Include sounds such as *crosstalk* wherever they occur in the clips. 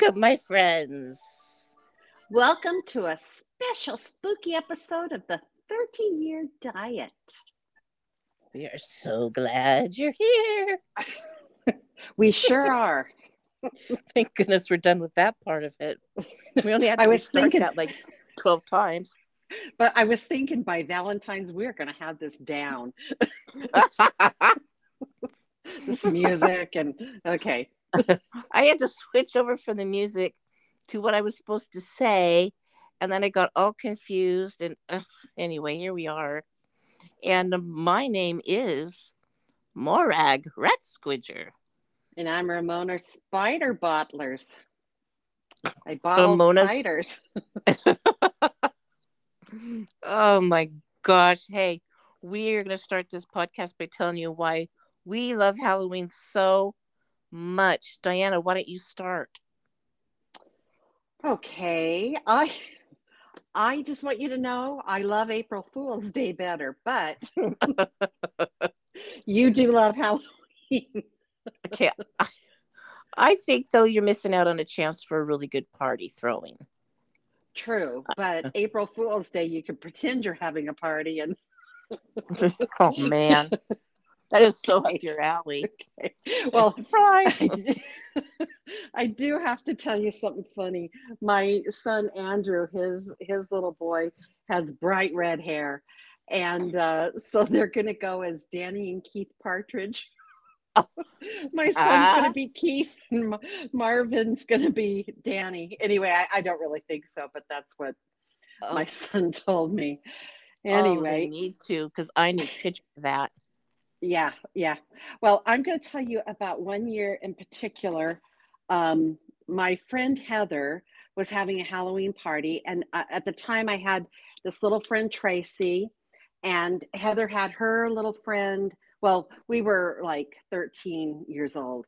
Welcome, my friends. Welcome to a special spooky episode of the 30 year diet. We are so glad you're here. *laughs* We sure are. *laughs* Thank goodness we're done with that part of it. We only had *laughs* to I was thinking- that like 12 times. But I was thinking by Valentine's, we're going to have this down. This music and okay. *laughs* I had to switch over from the music to what I was supposed to say. And then I got all confused. And uh, anyway, here we are. And my name is Morag Rat Squidger. And I'm Ramona Spider Bottlers. I bottle Ramona's- spiders. *laughs* Oh my gosh. Hey, we are going to start this podcast by telling you why we love Halloween so much. Diana, why don't you start? Okay. I I just want you to know I love April Fool's Day better, but *laughs* you do love Halloween. Okay. I, I think, though, you're missing out on a chance for a really good party throwing. True, but *laughs* April Fool's Day, you can pretend you're having a party and *laughs* oh, man. That is so up your alley. *laughs* well, Surprise. *laughs* I do, *laughs* I do have to tell you something funny. My son Andrew, his his little boy, has bright red hair, and uh, so they're going to go as Danny and Keith Partridge. My son's Ah. going to be Keith, and Ma- Marvin's going to be Danny. Anyway, I, I don't really think so, but that's what Oh, my son told me. oh, Anyway, need to because I need to picture that. Yeah, yeah. Well, I'm going to tell you about one year in particular. Um, my friend Heather was having a Halloween party, and uh, at the time, I had this little friend Tracy, and Heather had her little friend. Well, we were like 13 years old.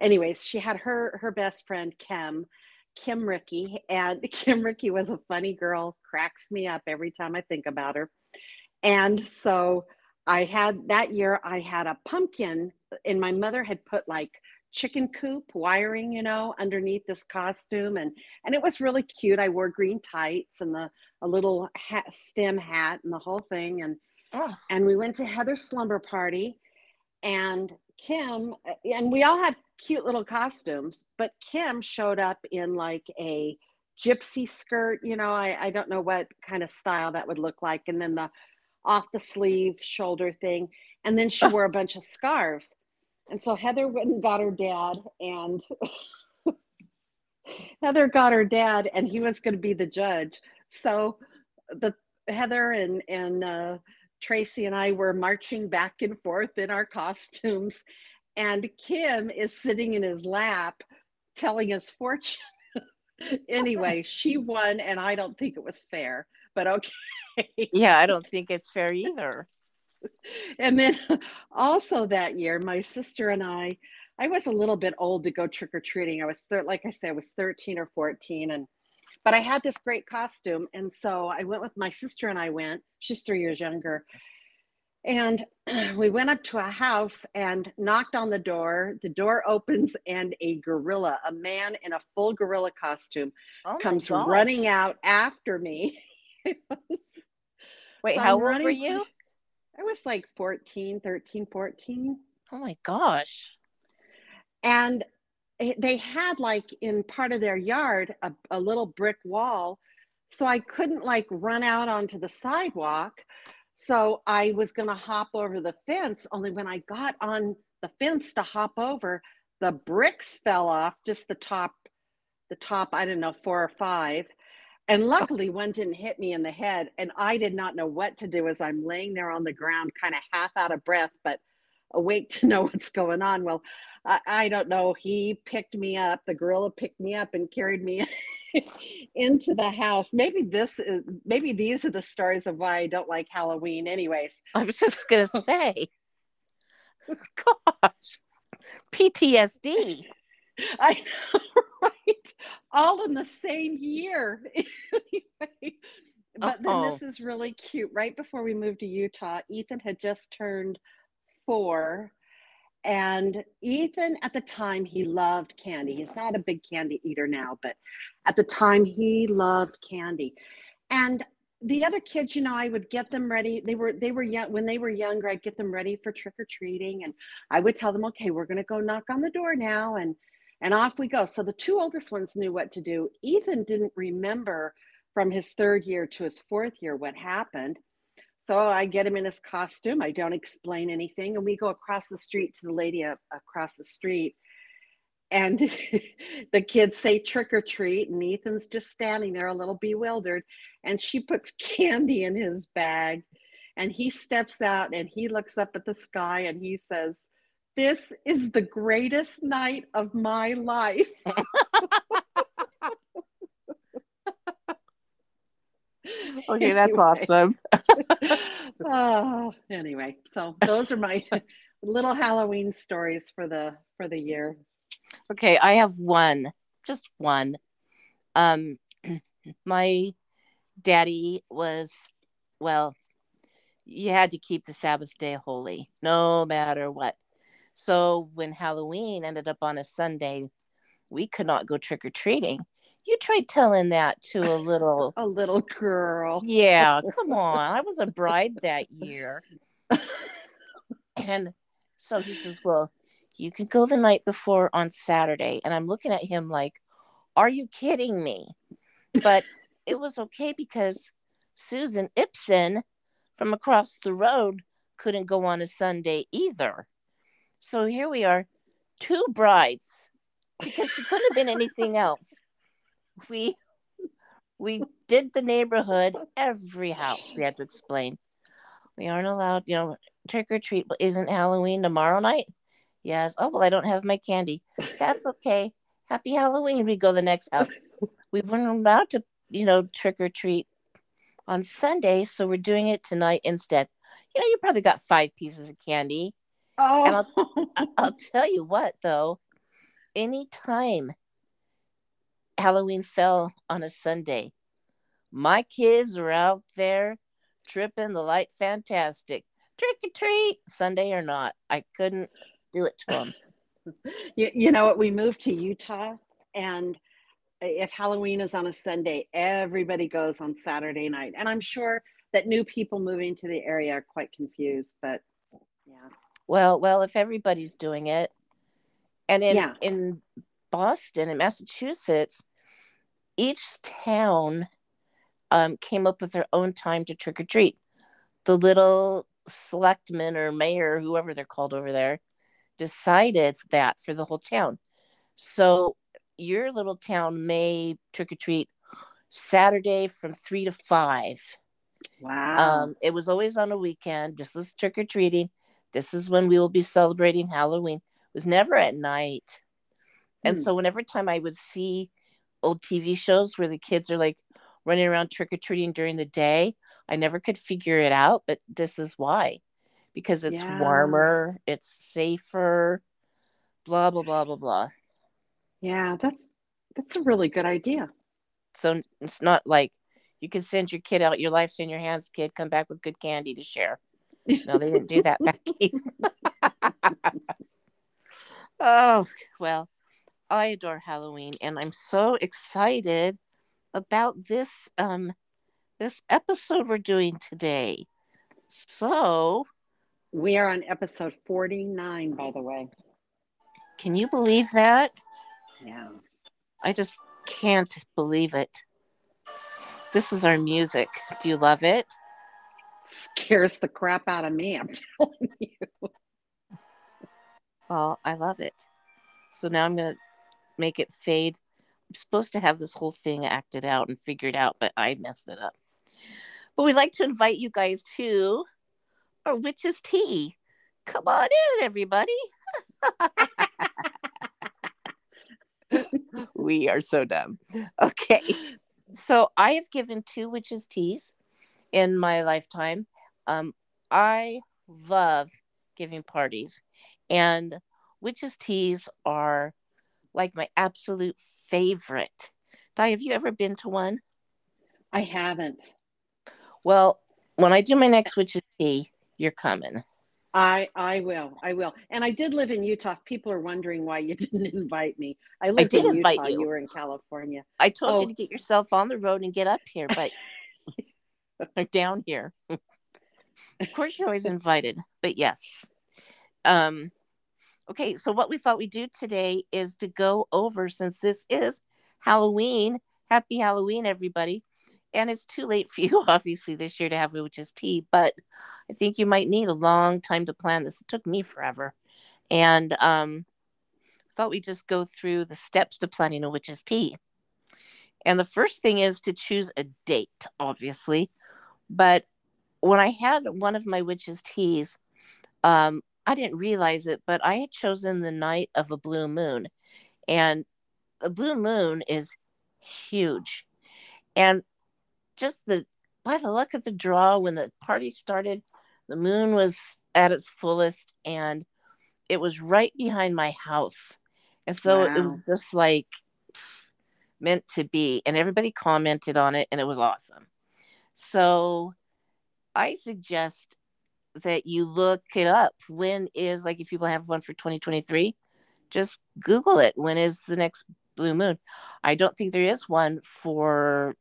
Anyways, she had her her best friend Kim, Kim Ricky, and *laughs* Kim Ricky was a funny girl, cracks me up every time I think about her. And so I had that year, I had a pumpkin, and my mother had put like chicken coop wiring, you know, underneath this costume, and and it was really cute. I wore green tights and the a little hat, stem hat and the whole thing, and Oh, and we went to Heather's slumber party, and Kim and we all had cute little costumes, but Kim showed up in like a gypsy skirt, you know, I, I don't know what kind of style that would look like, and then the off the sleeve shoulder thing, and then she wore a bunch of scarves. And so Heather went and got her dad, and *laughs* Heather got her dad, and he was going to be the judge. So the Heather and and uh, Tracy and I were marching back and forth in our costumes, and Kim is sitting in his lap, telling his fortune. *laughs* anyway, she won, and I don't think it was fair, but okay. yeah, I *laughs* don't think it's fair either. and then also that year, my sister and I, I was a little bit old to go trick or treating. I was thir- like I said, I was 13 or 14, and but I had this great costume, and so I went with my sister and I went. She's three years younger, and *clears throat* we went up to a house and knocked on the door. The door opens, and a gorilla, a man in a full gorilla costume, oh comes gosh. running out after me. *laughs* Was- *laughs* Wait, so how I'm old were you? I was like 14, 13, 14. Oh my gosh. and they had like in part of their yard a, a little brick wall so i couldn't like run out onto the sidewalk so i was going to hop over the fence only when i got on the fence to hop over the bricks fell off just the top the top i don't know four or five and luckily one didn't hit me in the head and i did not know what to do as i'm laying there on the ground kind of half out of breath but awake *laughs* to know what's going on well I, I don't know. He picked me up. The gorilla picked me up and carried me *laughs* into the house. Maybe this is maybe these are the stories of why I don't like Halloween. Anyways, I was just going *laughs* to say. Gosh. PTSD. *laughs* I know, *laughs* right? All in the same year. *laughs* Anyway, but then Uh-oh. this is really cute. Right before we moved to Utah, Ethan had just turned four. and Ethan, at the time, he loved candy. He's not a big candy eater now, but at the time, he loved candy. And the other kids, you know, I would get them ready. They were they were young when they were younger. I'd get them ready for trick or treating, and I would tell them, "Okay, we're going to go knock on the door now," and and off we go. So the two oldest ones knew what to do. Ethan didn't remember from his third year to his fourth year what happened. So I get him in his costume. I don't explain anything. And we go across the street to the lady across the street. And *laughs* the kids say trick or treat. And Ethan's just standing there a little bewildered. And she puts *laughs* candy in his bag. And he steps out and he looks up at the sky and he says, This is the greatest night of my life. *laughs* okay, that's awesome. oh, *laughs* anyway, so those are my *laughs* little Halloween stories for the for the year. Okay, I have one, just one. Um, *clears throat* my daddy was well. You had to keep the Sabbath day holy, no matter what. So when Halloween ended up on a Sunday, we could not go trick or treating you tried telling that to a little *laughs* a little girl. Yeah, *laughs* come on. I was a bride that year. and so he says, Well, you can go the night before on Saturday. And I'm looking at him like, Are you kidding me? But it was okay because Susan Ibsen from across the road couldn't go on a Sunday either. So here we are, two brides, because she couldn't have been anything else. We we did the neighborhood every house we had to explain. We aren't allowed you know trick or treat isn't halloween tomorrow night? Yes. Oh well i don't have my candy. That's okay. Happy halloween. We go the next house. We weren't allowed to you know trick or treat on sunday so we're doing it tonight instead. You know you probably got five pieces of candy oh and I'll, oh. I'll tell you what though anytime Halloween fell on a Sunday. My kids were out there tripping the light fantastic. Trick or treat, Sunday or not. I couldn't do it to them. *laughs* you, you know what? We moved to Utah, and if Halloween is on a Sunday, everybody goes on Saturday night. And I'm sure that new people moving to the area are quite confused, but. Well, well, if everybody's doing it, and in yeah. in Boston and Massachusetts, each town um, came up with their own time to trick or treat. The little selectman or mayor, whoever they're called over there, decided that for the whole town. So your little town may trick or treat Saturday from three to five. Wow. Um, it was always on a weekend, just as trick or treating. This is when we will be celebrating Halloween. It was never at night. And hmm. so whenever time I would see old TV shows where the kids are like running around trick or treating during the day, I never could figure it out, but this is why. Because it's yeah. warmer, it's safer, blah blah blah blah blah. Yeah, that's that's a really good idea. So it's not like you can send your kid out, your life's in your hands, kid, come back with good candy to share. No, they didn't do that back *laughs* east. *laughs* oh, well, I adore Halloween and I'm so excited about this um this episode we're doing today. So we are on episode 49 by the way. Can you believe that? Yeah. I just can't believe it. This is our music. Do you love it? Scares the crap out of me, I'm *laughs* telling you. Well, I love it. So now I'm going to make it fade. I'm supposed to have this whole thing acted out and figured out, but I messed it up. But we'd like to invite you guys to our witch's tea. Come on in, everybody. *laughs* we are so dumb. Okay. So I have given two witches teas in my lifetime. Um, I love giving parties, and witches teas are like my absolute favorite. Di, have you ever been to one? I haven't. Well, when I do my next witch's tea, you're coming. I I will. I will. And I did live in Utah. People are wondering why you *laughs* didn't invite me. I lived did in invite Utah. you. You were in California. I told Oh. you to get yourself on the road and get up here, but *laughs* *laughs* down here. Of course, you're always invited, but yes. Um, okay, so what we thought we'd do today is to go over since this is Halloween. Happy Halloween, everybody! And it's too late for *laughs* you, obviously, this year to have a witch's tea, but I think you might need a long time to plan this. It took me forever, and um, thought we'd just go through the steps to planning a witch's tea. And the first thing is to choose a date, obviously. But when I had one of my witch's teas, um, I didn't realize it, but I had chosen the night of a blue moon. And the blue moon is huge. And just the by the luck of the draw, when the party started, the moon was at its fullest and it was right behind my house. And so it was just like meant to be. And everybody commented on it and it was awesome. So I suggest that you look it up. When is like if people have one for 2023, just Google it. When is the next blue moon? I don't think there is one for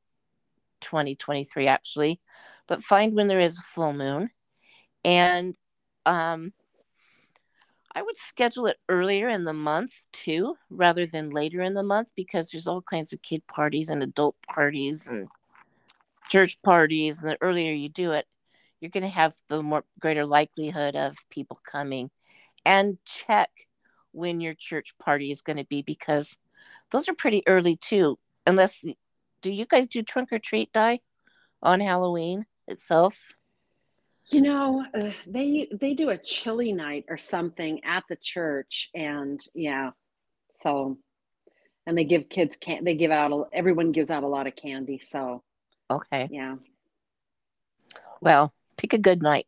2023 actually, but find when there is a full moon. And um I would schedule it earlier in the month too, rather than later in the month, because there's all kinds of kid parties and adult parties and church parties. And the earlier you do it, you're going to have the more greater likelihood of people coming. And check when your church party is going to be, because those are pretty early too. Unless, do you guys do trunk or treat Di on Halloween itself? You know, uh, they they do a chili night or something at the church, and yeah, so and they give kids can they give out a, everyone gives out a lot of candy. So Okay. yeah. Well, pick a good night.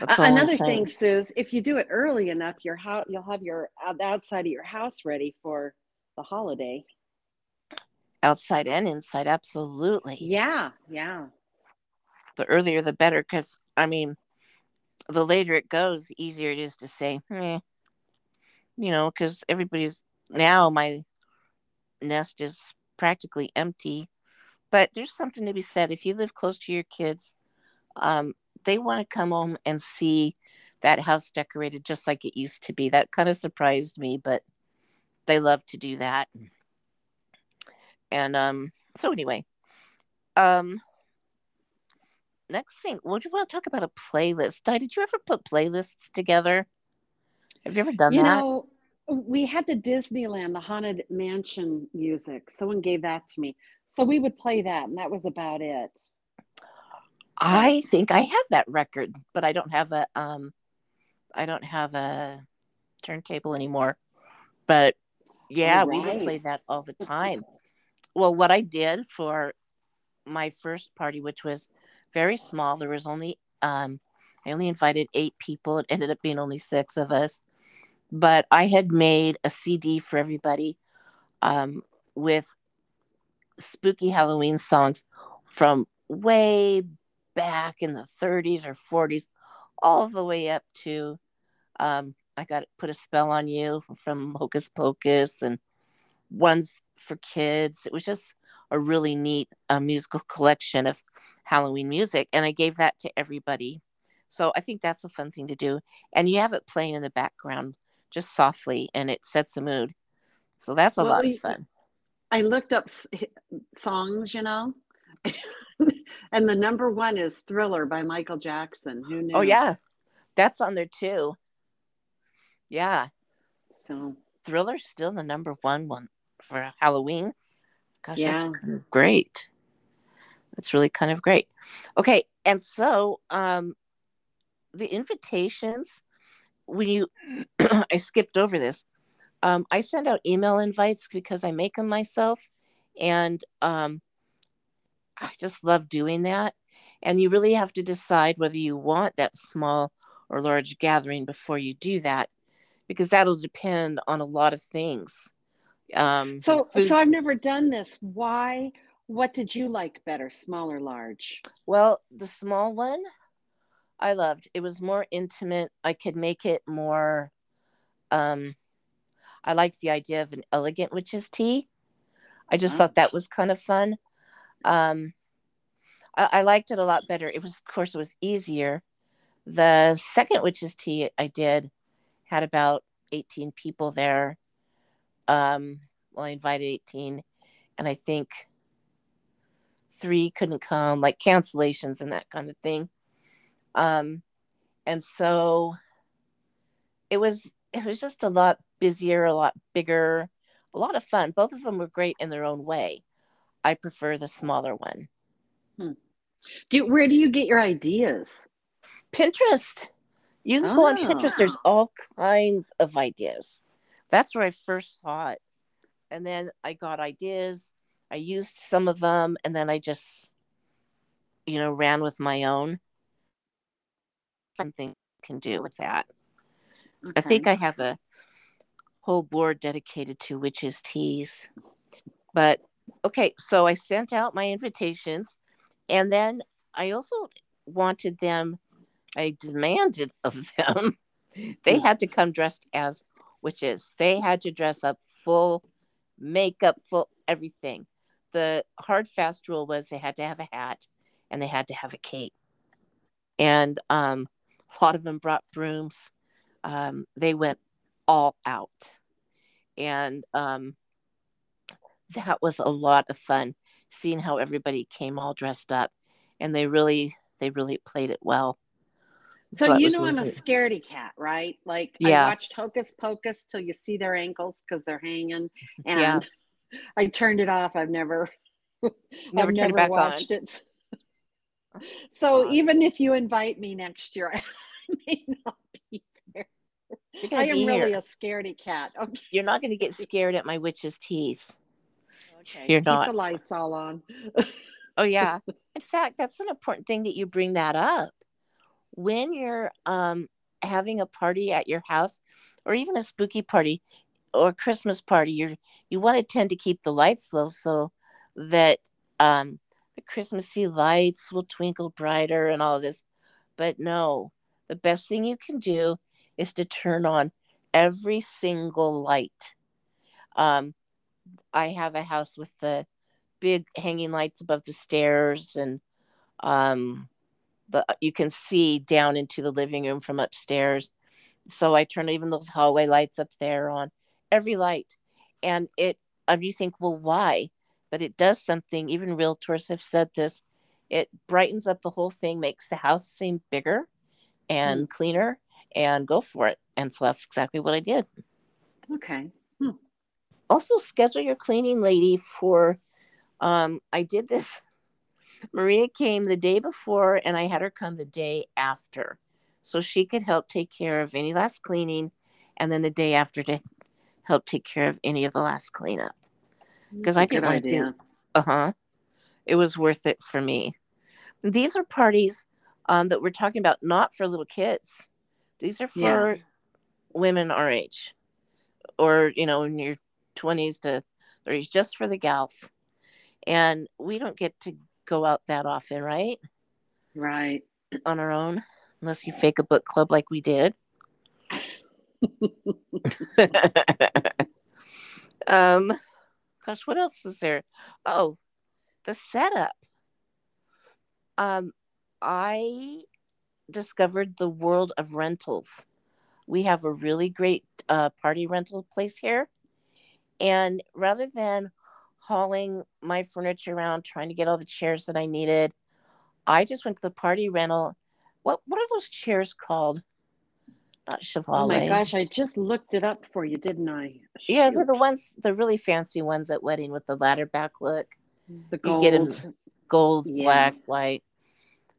That's A- all I'm another thing, Suze, if you do it early enough, your house you'll have your uh, the outside of your house ready for the holiday. outside and inside absolutely Yeah, yeah. the earlier the better because i mean the later it goes the easier it is to say eh. you know because everybody's now my nest is practically empty but there's something to be said if you live close to your kids um, they want to come home and see that house decorated just like it used to be that kind of surprised me but they love to do that and um so anyway um next thing what do you want to talk about a playlist Di, did you ever put playlists together have you ever done You that know, we had the Disneyland, the Haunted Mansion music. Someone gave that to me. So we would play that, and that was about it. I think i have that record but i don't have a um i don't have a turntable anymore. But yeah we would play that all the time. Well what i did for my first party which was very small there was only um i only invited eight people. It ended up being only six of us. But i had made a cd for everybody um with spooky halloween songs from way back in the 30s or 40s all the way up to um i got put a spell on you from hocus pocus and ones for kids. It was just a really neat uh, musical collection of halloween music and i gave that to everybody. So i think that's a fun thing to do and you have it playing in the background just softly and it sets a mood. So that's a Well, lot of fun. I looked up s- songs, you know, *laughs* and the number one is Thriller by Michael Jackson. Who knew? oh yeah. That's on there too. Yeah. So, thriller's still the number one one for halloween. Gosh Yeah. that's kind of great. That's really kind of great. Okay and so um the invitations when you *clears throat* i skipped over this. Um i send out email invites because i make them myself. And um i just love doing that and you really have to decide whether you want that small or large gathering before you do that because that'll depend on a lot of things um so, so I've never done this. Why? What did you like better, small or large? Well, the small one, I loved. It was more intimate. I could make it more um I liked the idea of an elegant witch's tea. I just Oh. thought that was kind of fun. Um I, I liked it a lot better. It was of course it was easier. The second witch's tea I did had about 18 people there. Um well I invited 18 and I think three couldn't come, like cancellations and that kind of thing. Um, and so it was it was just a lot busier, a lot bigger, a lot of fun. Both of them were great in their own way. I prefer the smaller one. Hmm. Do you, where do you get your ideas? Pinterest. You can go on ah. Pinterest. There's all kinds of ideas. That's where I first saw it. And then I got ideas. I used some of them and then I just, you know, ran with my own. Something can do with that. I think I have a whole board dedicated to witches' teas. But okay, so I sent out my invitations and then I also wanted them, I demanded of *laughs* them, they had to come dressed as witches. They had to dress up full makeup, full everything. The hard fast rule was they had to have a hat and they had to have a cape. And um, a lot of them brought brooms. Um, they went all out. And um, that was a lot of fun seeing how everybody came all dressed up and they really they really played it well So, that you know I'm a scaredy cat, right? Like Yeah. I watched Hocus Pocus till you see their ankles because they're hanging, *laughs* and Yeah. *laughs* I turned it off. I've never, *laughs* Never I've turned never it back watched it. So even if you invite me next year, I may not be there. I am really here. a scaredy cat. Okay, you're not going to get scared at my witch's teas okay. You're Keep not. the lights all on. oh yeah *laughs* in fact that's an important thing that you bring that up when you're um having a party at your house or even a spooky party or christmas party you're you want to tend to keep the lights low so that um the christmassy lights will twinkle brighter and all this but no the best thing you can do is to turn on every single light um i have a house with the big hanging lights above the stairs and um the you can see down into the living room from upstairs. So i turn even those hallway lights up there on every light. And it um, you think well why? But it does something. Even realtors have said this. It brightens up the whole thing makes the house seem bigger and cleaner and go for it. And so that's exactly what i did. Okay. Also schedule your cleaning lady for um i did this *laughs* maria came the day before and i had her come the day after. So she could help take care of any last cleaning and then the day after to help take care of any of the last cleanup. Because I didn't want to do uh-huh. It was worth it for me. These are parties um, that we're talking about not for little kids. These are for Yeah. women our age. Or you know in your 20s to 30s just for the gals. And we don't get to go out that often right? Right. on our own unless you fake a book club like we did. *laughs* Um gosh what else is there? Oh the setup. Um i discovered the world of rentals. We have a really great uh, party rental place here and rather than hauling my furniture around trying to get all the chairs that i needed i just went to the party rental what what are those chairs called not chevalet Oh my gosh, I just looked it up for you, didn't I? Yeah, they're the ones, the really fancy ones at wedding with the ladder back look, the you get 'em- gold. Yeah. blacks, white.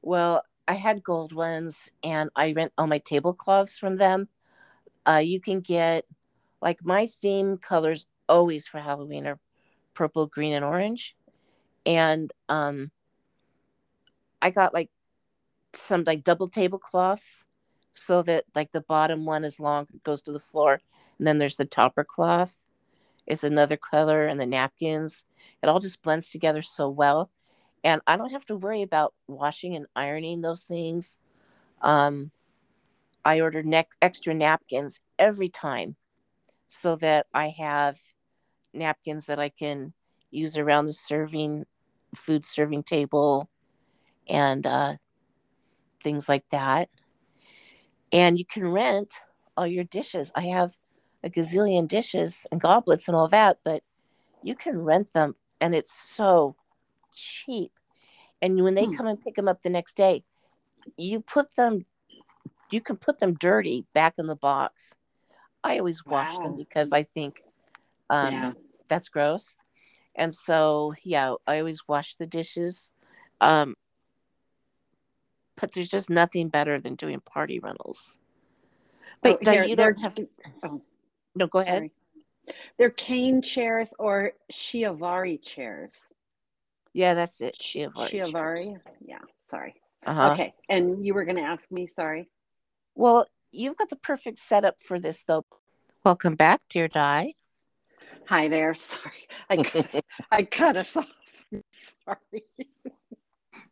Well, I had gold ones, and I rent all my tablecloths from them. Uh, you can get like my theme colors always for Halloween are purple, green, and orange, and um, I got like some like double tablecloths so that like the bottom one is long goes to the floor and then there's the topper cloth. Is another color and the napkins. It all just blends together so well. And i don't have to worry about washing and ironing those things. Um, I order ne- extra napkins every time so that I have napkins that I can use around the serving food serving table and uh, things like that. And you can rent all your dishes. I have a gazillion dishes and goblets and all that, but you can rent them and it's so cheap. And when they hmm. come and pick them up the next day, you put them, you can put them dirty back in the box. I always wash wow. them because I think um, yeah. That's gross. And so, yeah, I always wash the dishes. Um, but there's just nothing better than doing party rentals. But oh, here, you don't have to. Oh, no, go ahead. Sorry. They're cane chairs or Chiavari chairs. Yeah, that's it. Chiavari. Chiavari. Yeah, sorry. Uh-huh. Okay, and you were going to ask me. Sorry. Well, you've got the perfect setup for this, though. Welcome back, dear Di. Hi there. Sorry, I cut, I cut us off. *laughs* Sorry.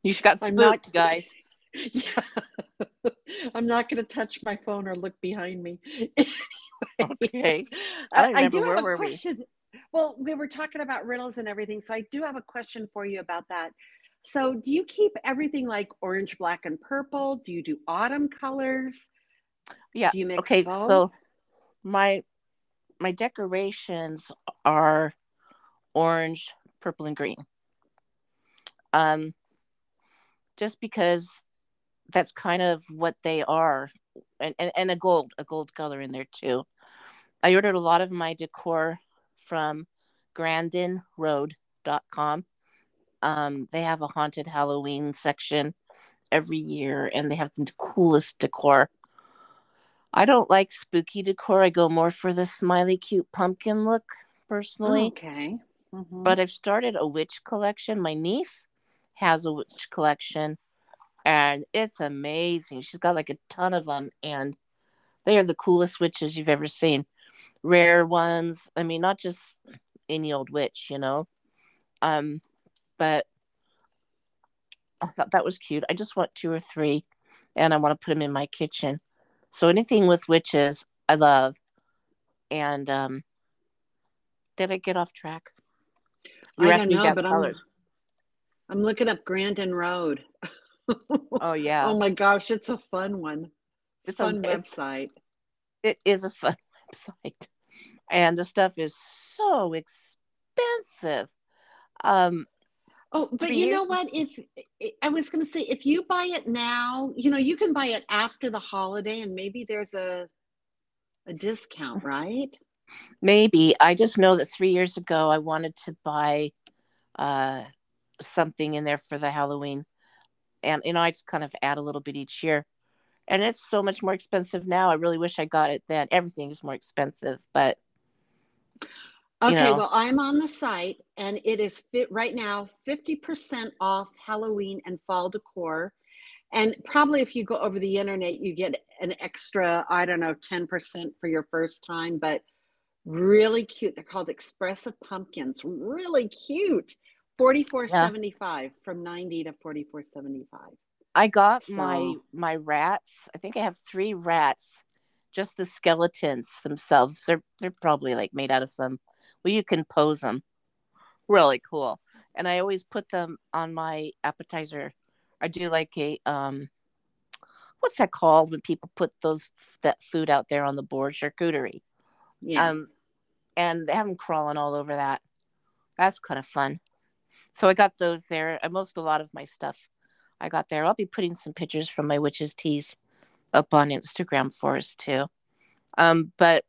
You got spooked, not, guys. *laughs* Yeah. I'm not going to touch my phone or look behind me. anyway, okay. *laughs* I, I do have a question. We? Well, we were talking about riddles and everything, so I do have a question for you about that. So, do you keep everything like orange, black, and purple? Do you do autumn colors? Yeah. Do you mix okay. Both? So, my my decorations are orange, purple, and green. Um, just because that's kind of what they are, and, and, and a gold, a gold color in there too. I ordered a lot of my decor from grandinroad.com. Um, they have a haunted Halloween section every year, and they have the coolest decor. I don't like spooky decor. I go more for the smiley, cute pumpkin look personally. Okay. Mm-hmm. But I've started a witch collection. My niece has a witch collection, and it's amazing. She's got like a ton of them, and they are the coolest witches you've ever seen. Rare ones. I mean, not just any old witch, you know. Um, but I thought that was cute. I just want two or three, and I want to put them in my kitchen. So anything with witches, I love. And um, did I get off track? You I don't know, but I'm, I'm looking up Grandin Road. oh *laughs* yeah. Oh my gosh, it's a fun one. It's a fun website. It is a fun *laughs* website, and the stuff is so expensive. Um, Oh, but you know what? If I was going to say, if you buy it now, you know, you can buy it after the holiday, and maybe there's a a discount, right? Maybe. I just know that three years ago, I wanted to buy uh, something in there for the Halloween, and you know, I just kind of add a little bit each year, and it's so much more expensive now. I really wish I got it then. Everything is more expensive, but Okay, know. well, I'm on the site and it is fit right now 50% off Halloween and fall decor. And probably if you go over the internet, you get an extra, I don't know, 10% for your first time, but really cute. They're called expressive pumpkins. Really cute. 44.75 yeah. from 90 to 44.75. I got so. my my rats. I think I have 3 rats. Just the skeletons themselves. They're they're probably like made out of some well you can pose them really cool. And i always put them on my appetizer. I do like a um what's that called when people put those that food out there on the board? Charcuterie. Yeah. Um and they have them crawling all over that. That's kind of fun. So i got those there. I most a lot of my stuff i got there. I'll be putting some pictures from my witches teas up on instagram for us too. Um but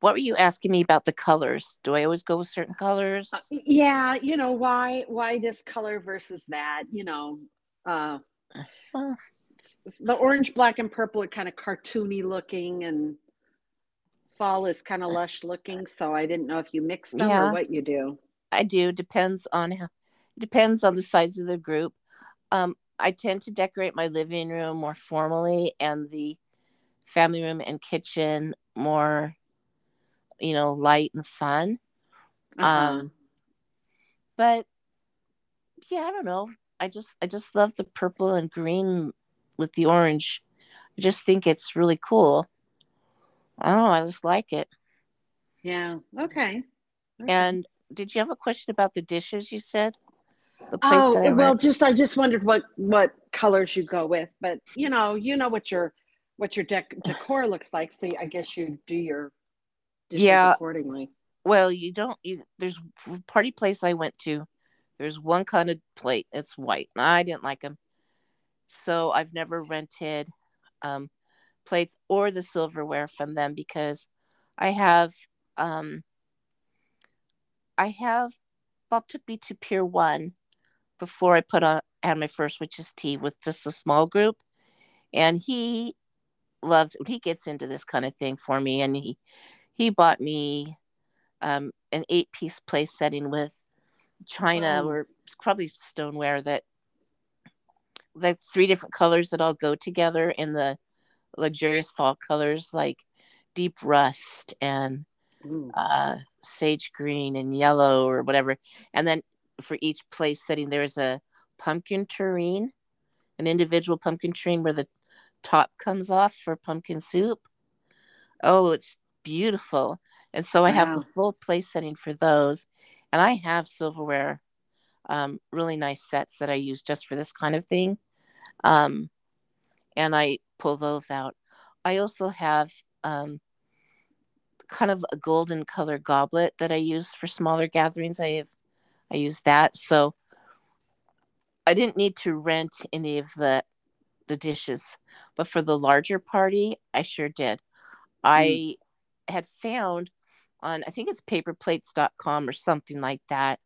what were you asking me about the colors? Do I always go with certain colors? Uh, yeah, you know why why this color versus that? You know, uh, the orange, black, and purple are kind of cartoony looking, and fall is kind of lush looking. So I didn't know if you mix them yeah, or what you do. I do. Depends on how. Depends on the size of the group. Um, I tend to decorate my living room more formally and the family room and kitchen more you know, light and fun. Uh-huh. Um, but yeah, I don't know. I just I just love the purple and green with the orange. I just think it's really cool. I don't know. I just like it. Yeah. Okay. okay. And did you have a question about the dishes? You said. The oh well, just I just wondered what what colors you go with, but you know, you know what your what your dec- decor looks like, so I guess you do your yeah accordingly. Well, you don't. You there's party place I went to. There's one kind of plate. It's white. And I didn't like them, so I've never rented um, plates or the silverware from them because I have um, I have Bob took me to Pier One before I put on had my first witch's tea with just a small group, and he loves he gets into this kind of thing for me, and he he bought me um, an eight piece place setting with china wow. or probably stoneware that like three different colors that all go together in the luxurious fall colors like deep rust and uh, sage green and yellow or whatever. And then for each place setting, there's a pumpkin tureen, an individual pumpkin tureen where the top comes off for pumpkin soup. Oh, it's beautiful. And so I have the full place setting for those. And I have silverware, um, really nice sets that I use just for this kind of thing. Um, and I pull those out. I also have um, kind of a golden color goblet that I use for smaller gatherings. I have I use that. So I didn't need to rent any of the the dishes, but for the larger party, I sure did. Mm. I had found on I think it's paperplates.com or something like that.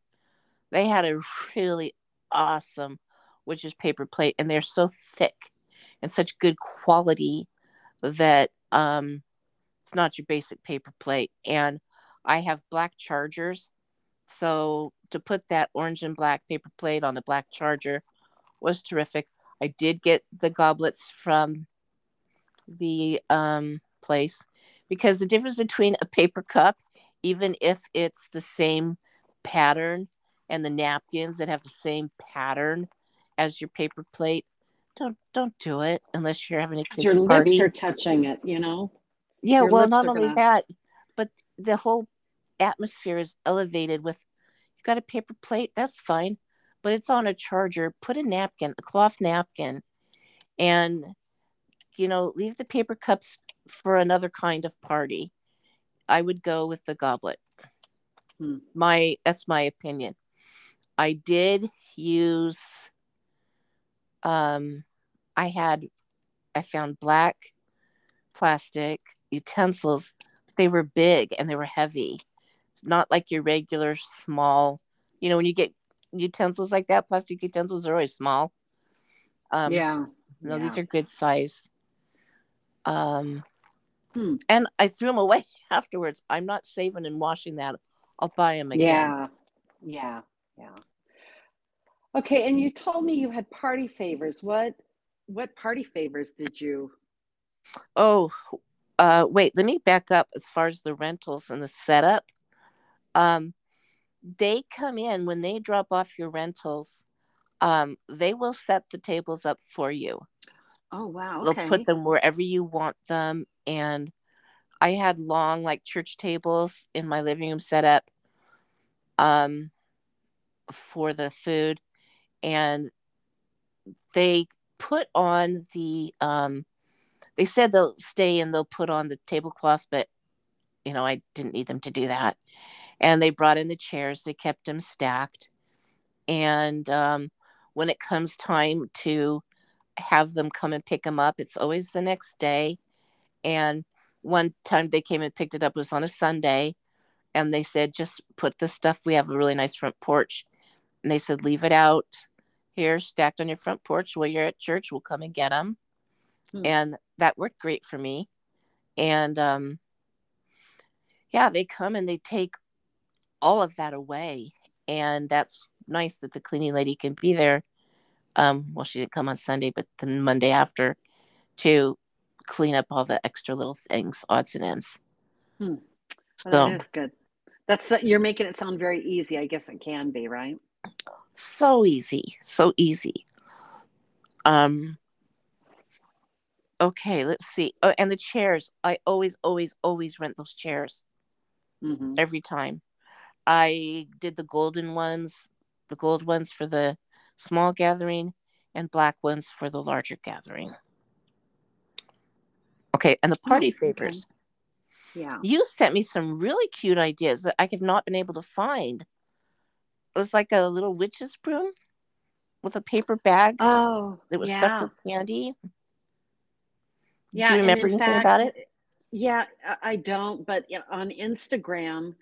They had a really awesome which is paper plate and they're so thick and such good quality that um it's not your basic paper plate. And I have black chargers. So to put that orange and black paper plate on a black charger was terrific. I did get the goblets from the um, place because the difference between a paper cup, even if it's the same pattern, and the napkins that have the same pattern as your paper plate, don't don't do it unless you're having a kids your party. lips are touching it, you know. Yeah, Your well, not only gonna... that, but the whole atmosphere is elevated with you've got a paper plate, that's fine, but it's on a charger. Put a napkin, a cloth napkin, and you know, leave the paper cups for another kind of party. I would go with the goblet. Hmm. My that's my opinion. I did use um I had I found black plastic utensils, they were big and they were heavy, not like your regular small. You know, when you get utensils like that, plastic utensils are always small. Um, yeah. No, yeah. these are good size. Um, hmm. and I threw them away *laughs* afterwards. I'm not saving and washing that. I'll buy them again. Yeah, yeah, yeah. Okay, and you told me you had party favors. What what party favors did you? Oh, uh, wait, let me back up as far as the rentals and the setup. Um, they come in when they drop off your rentals. Um, they will set the tables up for you. Oh wow! Okay. They'll put them wherever you want them, and I had long like church tables in my living room set up um, for the food, and they put on the um, they said they'll stay and they'll put on the tablecloths, but you know, I didn't need them to do that. And they brought in the chairs, they kept them stacked. And um, when it comes time to have them come and pick them up, it's always the next day. And one time they came and picked it up was on a Sunday. And they said, just put the stuff. We have a really nice front porch. And they said, leave it out here stacked on your front porch while you're at church. We'll come and get them. Hmm. And that worked great for me. And um, yeah, they come and they take all of that away. And that's nice that the cleaning lady can be there. Um, well, she didn't come on Sunday, but the Monday after to clean up all the extra little things, odds and ends. Hmm. So well, that is good. That's you're making it sound very easy. I guess it can be, right? So easy, so easy. Um, Okay, let's see. Oh, and the chairs. I always, always, always rent those chairs Mhm. every time. I did the golden ones, the gold ones for the small gathering, and black ones for the larger gathering. Okay, and the oh, party Oh, okay. favors. Yeah. You sent me some really cute ideas that I have not been able to find. It was like a little witch's broom with a paper bag Oh, that was yeah. stuffed with candy. Yeah, Do you remember in anything about it? Yeah, I don't, but on Instagram,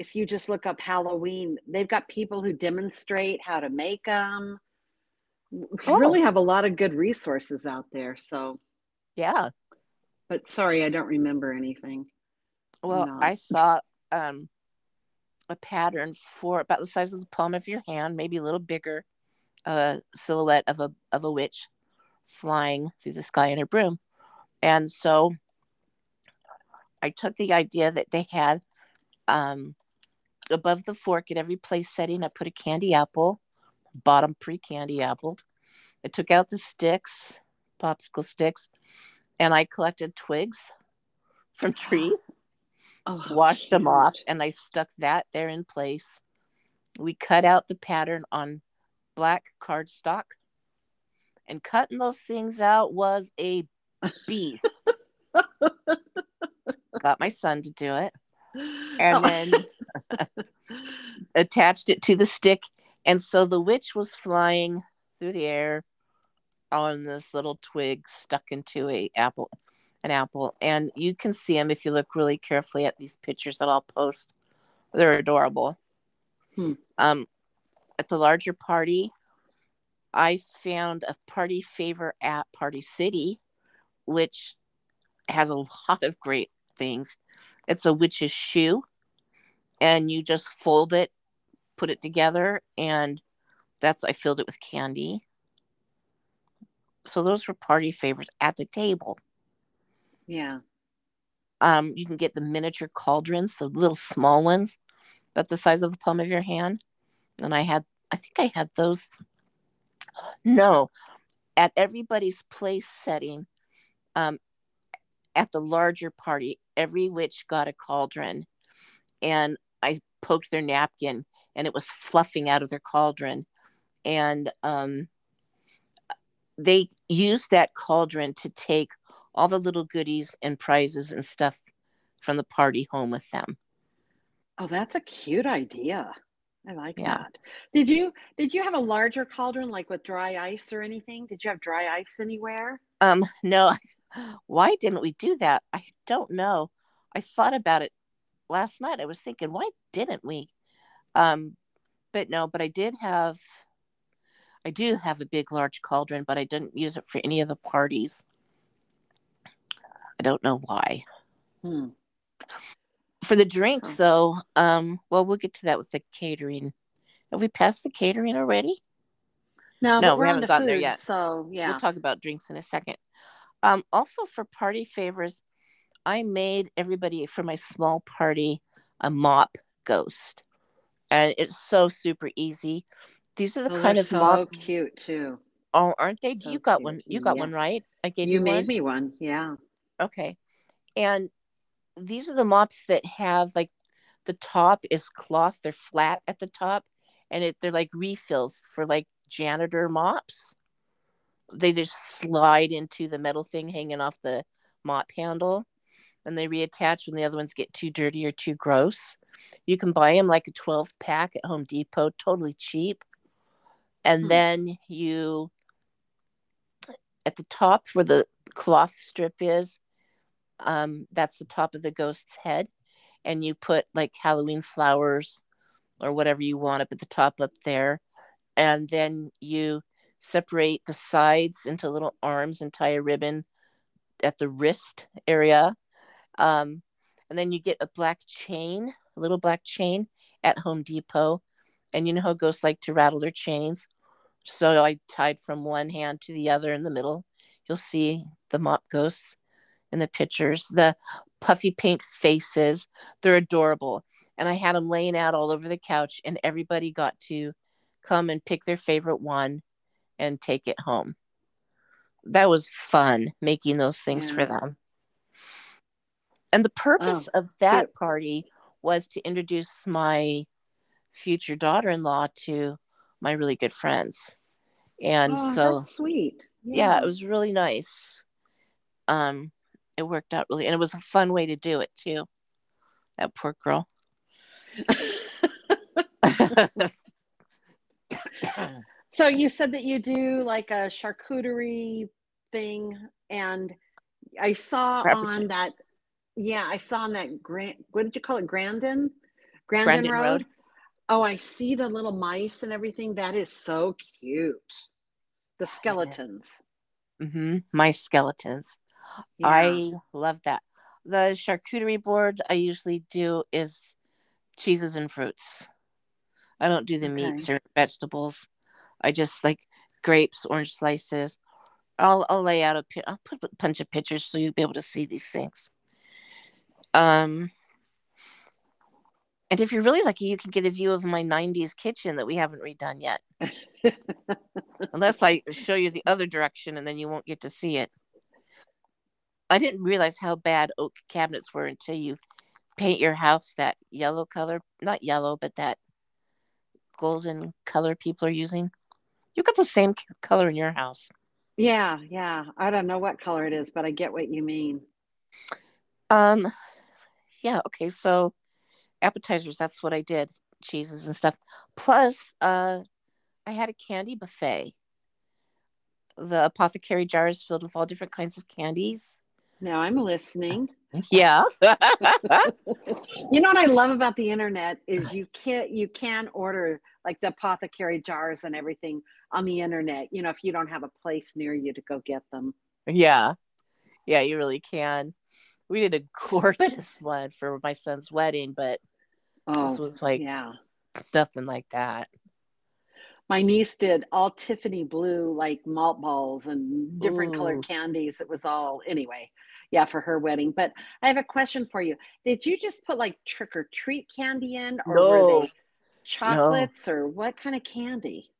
if you just look up Halloween, they've got people who demonstrate how to make them. We Oh. really have a lot of good resources out there. So, Yeah. but sorry, I don't remember anything. Well, No. I saw um a pattern for about the size of the palm of your hand, maybe a little bigger, a silhouette of a of a witch flying through the sky in her broom. And so I took the idea that they had um above the fork at every place setting, I put a candy apple, bottom pre candy apple. I took out the sticks, popsicle sticks, and I collected twigs *laughs* from trees Oh, how washed them off and I stuck that there in place. We cut out the pattern on black cardstock and cutting those things out was a beast. *laughs* Got my son to do it *laughs* and Oh. then *laughs* attached it to the stick. And so the witch was flying through the air on this little twig stuck into a apple an apple and you can see them if you look really carefully at these pictures that I'll post. They're adorable. Hmm. Um, at the larger party, I found a party favor at Party City, which has a lot of great things. It's a witch's shoe, and you just fold it, put it together, and that's I filled it with candy. So those were party favors at the table. yeah. Um, you can get the miniature cauldrons, the little small ones, about the size of the palm of your hand. And I had, I think I had those. No, at everybody's place setting, um, at the larger party, every witch got a cauldron, and I poked their napkin, and it was fluffing out of their cauldron, and um, they used that cauldron to take all the little goodies and prizes and stuff from the party home with them. Oh, that's a cute idea. I like Yeah. that. Did you did you have a larger cauldron like with dry ice or anything? Did you have dry ice anywhere? Um, no, *laughs* why didn't we do that? I don't know. I thought about it last night. I was thinking, why didn't we? Um, but no, but I did have, I do have a big, large cauldron, but I didn't use it for any of the parties. I don't know why. Hmm. For the drinks, though, um, well, we'll get to that with the catering. Have we passed the catering already? No, No, we haven't gotten there yet. so yeah. We'll talk about drinks in a second. Um, also for party favors, I made everybody for my small party a mop ghost, and it's so super easy. These are the Those kind are of so mops. cute too. Oh, aren't they? So you got cute. one. You mm, got Yeah. one, right? I gave You you, made one. me one. Yeah. Okay, and these are the mops that have like the top is cloth. They're flat at the top, and it they're like refills for like janitor mops. They just slide into the metal thing hanging off the mop handle, and they reattach when the other ones get too dirty or too gross. You can buy them like a 12 pack at Home Depot, totally cheap. And Hmm. then you, at the top where the cloth strip is, um, that's the top of the ghost's head. And you put like Halloween flowers or whatever you want up at the top up there. And then you separate the sides into little arms and tie a ribbon at the wrist area. Um, and then you get a black chain, a little black chain at Home Depot. And you know how ghosts like to rattle their chains. So I tied from one hand to the other in the middle. You'll see the mop ghosts in the pictures, the puffy pink faces. They're adorable. And I had them laying out all over the couch, and everybody got to come and pick their favorite one and take it home. that was fun making those things yeah. for them. And the purpose oh, of that party was to introduce my future daughter-in-law to my really good friends. And oh, so sweet. Yeah. yeah, it was really nice. Um it worked out really and it was a fun way to do it too. That poor girl. *laughs* so you said that you do like a charcuterie thing and I saw on that yeah, I saw on that Grand what did you call it? Grandin? Grandin, Grandin Road. Road. Oh, I see the little mice and everything. That is so cute. The skeletons. Mm-hmm. Mice skeletons. Yeah. I love that. The charcuterie board I usually do is cheeses and fruits. I don't do the okay. meats or vegetables. I just like grapes, orange slices. I'll I'll lay out a I'll put a bunch of pictures so you'll be able to see these things. Um, and if you're really lucky, you can get a view of my '90s kitchen that we haven't redone yet. *laughs* Unless I show you the other direction, and then you won't get to see it. I didn't realize how bad oak cabinets were until you paint your house that yellow color, not yellow, but that golden color people are using. You got the same color in your house. Yeah, yeah. I don't know what color it is, but I get what you mean. Um, yeah. Okay. So appetizers. That's what I did. Cheeses and stuff. Plus, uh, I had a candy buffet. The apothecary jars filled with all different kinds of candies. Now I'm listening. *laughs* Yeah. *laughs* *laughs* you know what I love about the internet is you can't you can order like the apothecary jars and everything on the internet, you know, if you don't have a place near you to go get them. Yeah. Yeah, you really can. We did a *laughs* gorgeous one for my son's wedding, but oh, this was like yeah. nothing like that. My niece did all Tiffany blue like malt balls and different Ooh. colored candies. It was all anyway yeah, for her wedding. But I have a question for you. Did you just put like trick or treat candy in, or no. were they chocolates, no. or what kind of candy?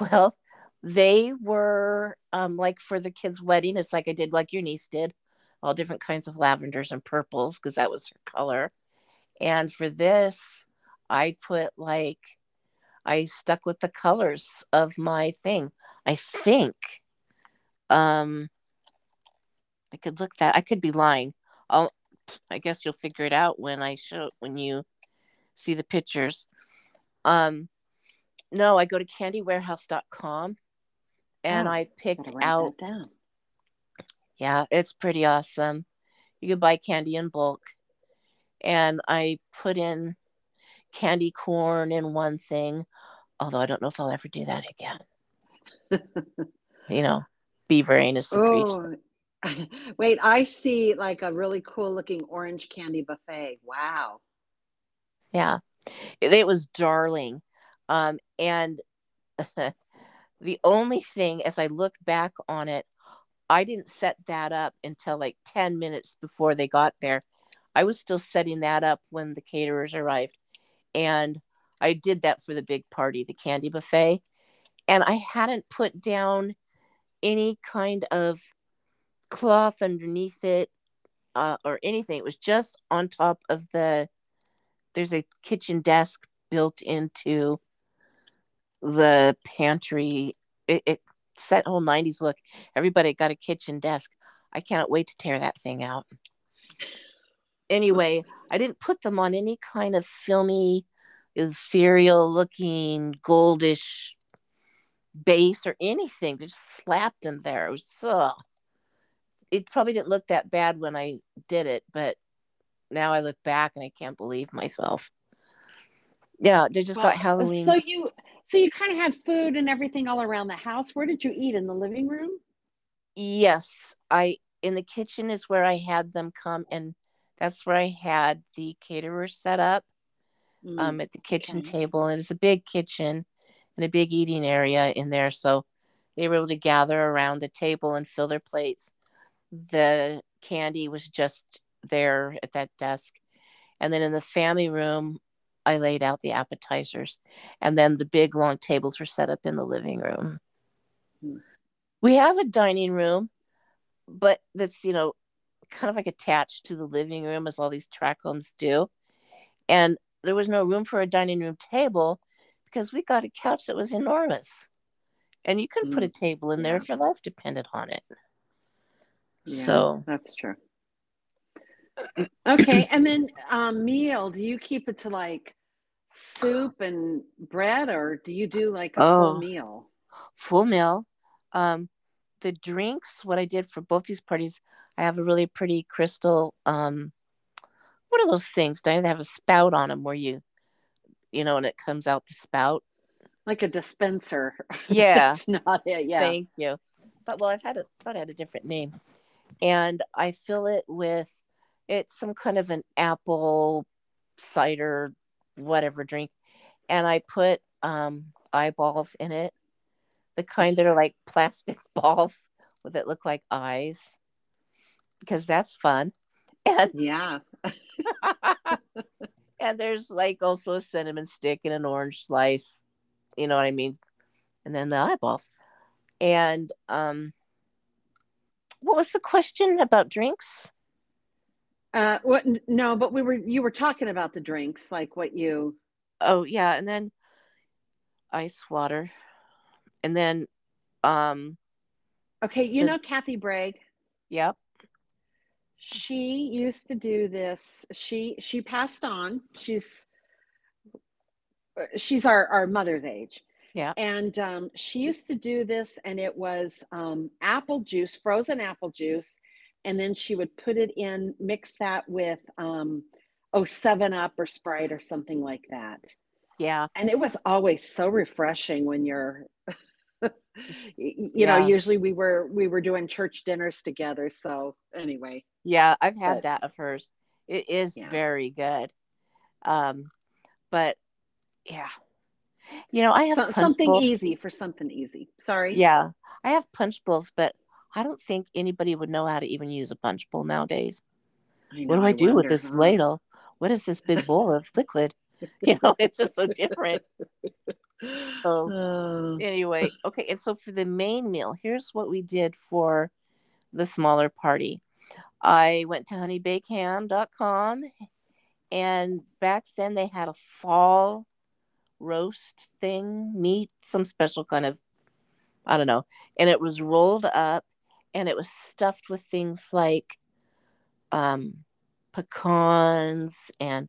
Well, they were um, like for the kids' wedding. It's like I did, like your niece did, all different kinds of lavenders and purples because that was her color. And for this, I put like I stuck with the colors of my thing. I think um I could look that. I could be lying. I'll. I guess you'll figure it out when I show when you see the pictures. Um, no, I go to candywarehouse.com and oh, I picked out. Yeah, it's pretty awesome. You can buy candy in bulk, and I put in candy corn in one thing. Although I don't know if I'll ever do that again. *laughs* you know, be very innocent oh. *laughs* Wait, I see like a really cool looking orange candy buffet. Wow. Yeah. It, it was darling. Um, and *laughs* the only thing, as I look back on it, I didn't set that up until like 10 minutes before they got there. I was still setting that up when the caterers arrived. And I did that for the big party, the candy buffet. And I hadn't put down any kind of cloth underneath it uh, or anything. It was just on top of the. There's a kitchen desk built into the pantry. It, it that whole 90s look. Everybody got a kitchen desk. I can't wait to tear that thing out. Anyway, I didn't put them on any kind of filmy, ethereal looking goldish base or anything. They just slapped them there. It was so it probably didn't look that bad when I did it, but now I look back and I can't believe myself. Yeah, they just well, got Halloween. So you so you kind of had food and everything all around the house. Where did you eat in the living room? Yes, I in the kitchen is where I had them come and that's where I had the caterer set up mm, um at the kitchen okay. table and it's a big kitchen and a big eating area in there so they were able to gather around the table and fill their plates the candy was just there at that desk. And then in the family room, I laid out the appetizers. And then the big long tables were set up in the living room. We have a dining room, but that's, you know, kind of like attached to the living room as all these track homes do. And there was no room for a dining room table because we got a couch that was enormous. And you couldn't put a Mm, table in there yeah. if your life depended on it. Yeah, So, that's true. Okay, and then um, meal, do you keep it to like soup and bread, or do you do like a full oh, meal? full meal. Um, the drinks, what I did for both these parties, I have a really pretty crystal. Um, what are those things? Diana? They have a spout on them where you, you know, and it comes out the spout. Like a dispenser. *laughs* Yeah, That's not it. Yeah. thank you. But well, I've had a thought I had a different name, and I fill it with it's some kind of an apple cider whatever drink, and I put um eyeballs in it, the kind that are like *laughs* plastic balls that look like eyes, because that's fun. And Yeah. *laughs* *laughs* and there's like also a cinnamon stick and an orange slice, you know what I mean? And then the eyeballs. And um what was the question about drinks? Uh, what? No, but we were you were talking about the drinks, like what you. Oh yeah, and then ice water. And then um Okay, you the know Kathy Bragg. yep, She used to do this. She she passed on. She's she's our our mother's age, yeah. and um, she used to do this, and it was um, apple juice, frozen apple juice, and then she would put it in, mix that with um, oh Seven Up or Sprite or something like that, Yeah. and it was always so refreshing when you're. *laughs* you know usually we were we were doing church dinners together so anyway Yeah, I've had but that of hers. It is yeah very good. Um but yeah. You know, I have so, something bowls. easy for something easy sorry Yeah. I have punch bowls, but I don't think anybody would know how to even use a punch bowl nowadays. i What do I i do with this huh ladle? What is this *laughs* big bowl of liquid? *laughs* You know, it's just so different. *laughs* So Oh, anyway, okay, and so for the main meal, here's what we did for the smaller party. I went to honeybakeham.com and back then they had a fall roast thing, meat, some special kind of, I don't know. And it was rolled up and it was stuffed with things like um, pecans and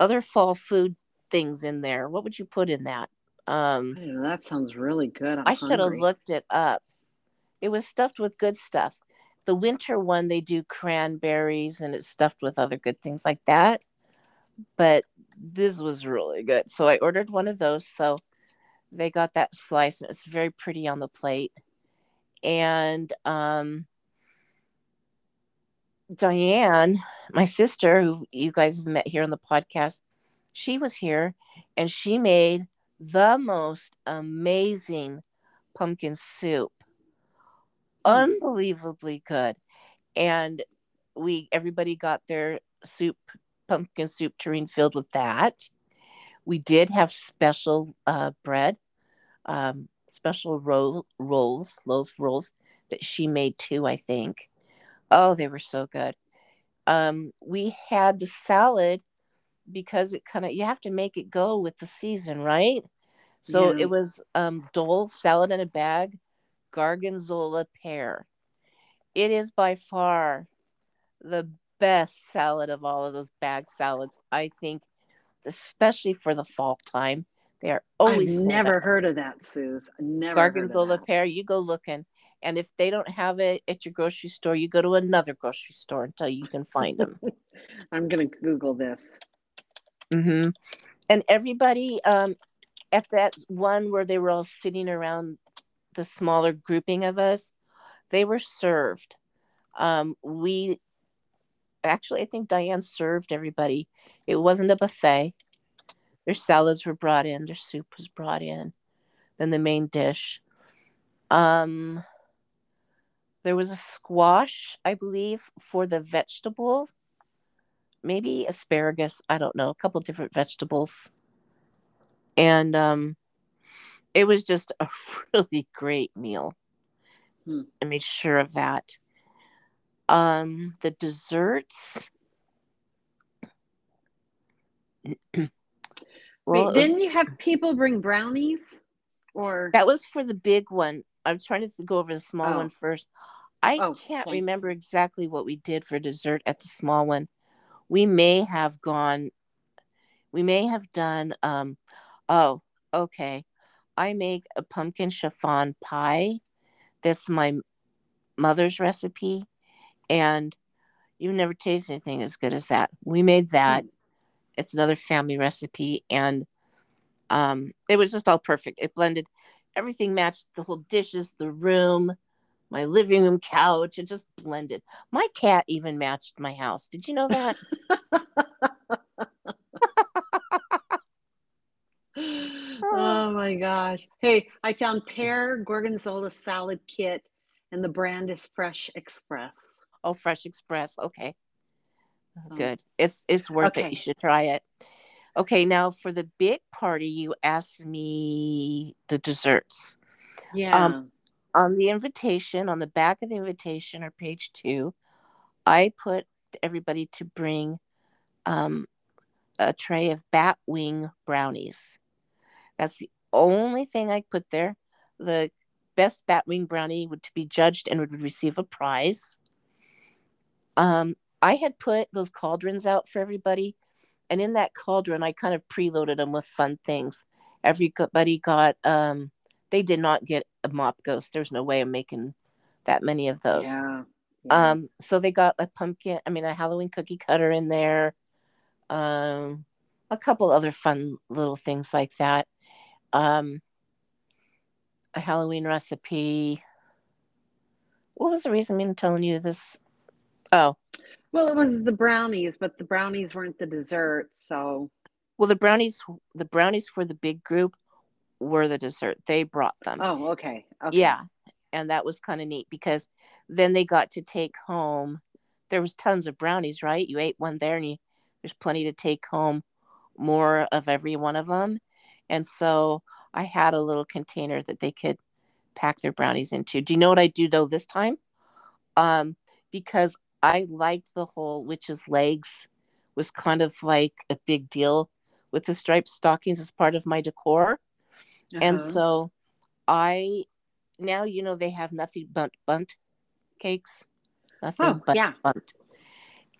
other fall food things in there. What would you put in that? Um, know, that sounds really good i'm I should have looked it up. It was stuffed with good stuff. The winter one, they do cranberries and it's stuffed with other good things like that. But this was really good. So I ordered one of those. So they got that slice and it's very pretty on the plate. And um, Diane, my sister, who you guys have met here on the podcast, she was here and she made the most amazing pumpkin soup. Unbelievably good. And we everybody got their soup, pumpkin soup tureen filled with that. We did have special uh, bread, um, special roll, rolls, loaf rolls that she made too, I think. Oh, they were so good. Um, we had the salad because it kind of you have to make it go with the season, right? So yeah it was um, Dole salad in a bag, Gorgonzola pear. It is by far the best salad of all of those bag salads. I think, especially for the fall time, they are i've always never out. heard of that suze never Gorgonzola pear, you go looking. And if they don't have it at your grocery store, you go to another grocery store until you can find them. *laughs* i'm gonna google this Mm-hmm. And everybody um, at that one where they were all sitting around the smaller grouping of us, they were served. Um, we actually, I think Diane served everybody. It wasn't a buffet. Their salads were brought in, their soup was brought in, then the main dish. Um, there was a squash, I believe, for the vegetable, maybe asparagus. I don't know, a couple different vegetables. And um, it was just a *laughs* really great meal. Hmm. I made sure of that. Um, the desserts. Well, it was- didn't you have people bring brownies? Or that was for the big one. I'm trying to go over the small Oh. one first. I Oh, can't remember exactly what we did for dessert at the small one. We may have gone. We may have done. Um, oh, okay. I make a pumpkin chiffon pie. That's my mother's recipe, and you've never tasted anything as good as that. We made that. It's another family recipe, and um, it was just all perfect. It blended everything, matched the whole dishes, the room, my living room couch. It just blended. My cat even matched my house. Did you know that? *laughs* oh my gosh. Hey, I found pear gorgonzola salad kit and the brand is Fresh Express. oh, Fresh Express. Okay, So- good. It's it's worth Okay. it. You should try it. Okay, now for the big party, you asked me the desserts. Yeah. Um, on the invitation, on the back of the invitation or page two, I put everybody to bring um, a tray of bat wing brownies. That's the only thing I put there. The best bat wing brownie would to be judged and would receive a prize. Um, I had put those cauldrons out for everybody, and in that cauldron, I kind of preloaded them with fun things. Everybody got um, they did not get a mop ghost. There's no way of making that many of those. yeah. yeah. Um, so they got a pumpkin, I mean, a Halloween cookie cutter in there, um, a couple other fun little things like that. Um, a Halloween recipe. What was the reason I'm telling you this? Oh, well, it was the brownies, but the brownies weren't the dessert. So, well, the brownies, the brownies for the big group were the dessert. They brought them. oh, okay. okay. Yeah. And that was kind of neat because then they got to take home. There was tons of brownies, right? You ate one there and you, there's plenty to take home, more of every one of them. And so I had a little container that they could pack their brownies into. Do you know what I do though this time? Um, because I liked the whole witch's legs was kind of like a big deal with the striped stockings as part of my decor. And Uh-huh. so I now you know they have nothing but Bundt cakes. Nothing Oh, but yeah. Bundt.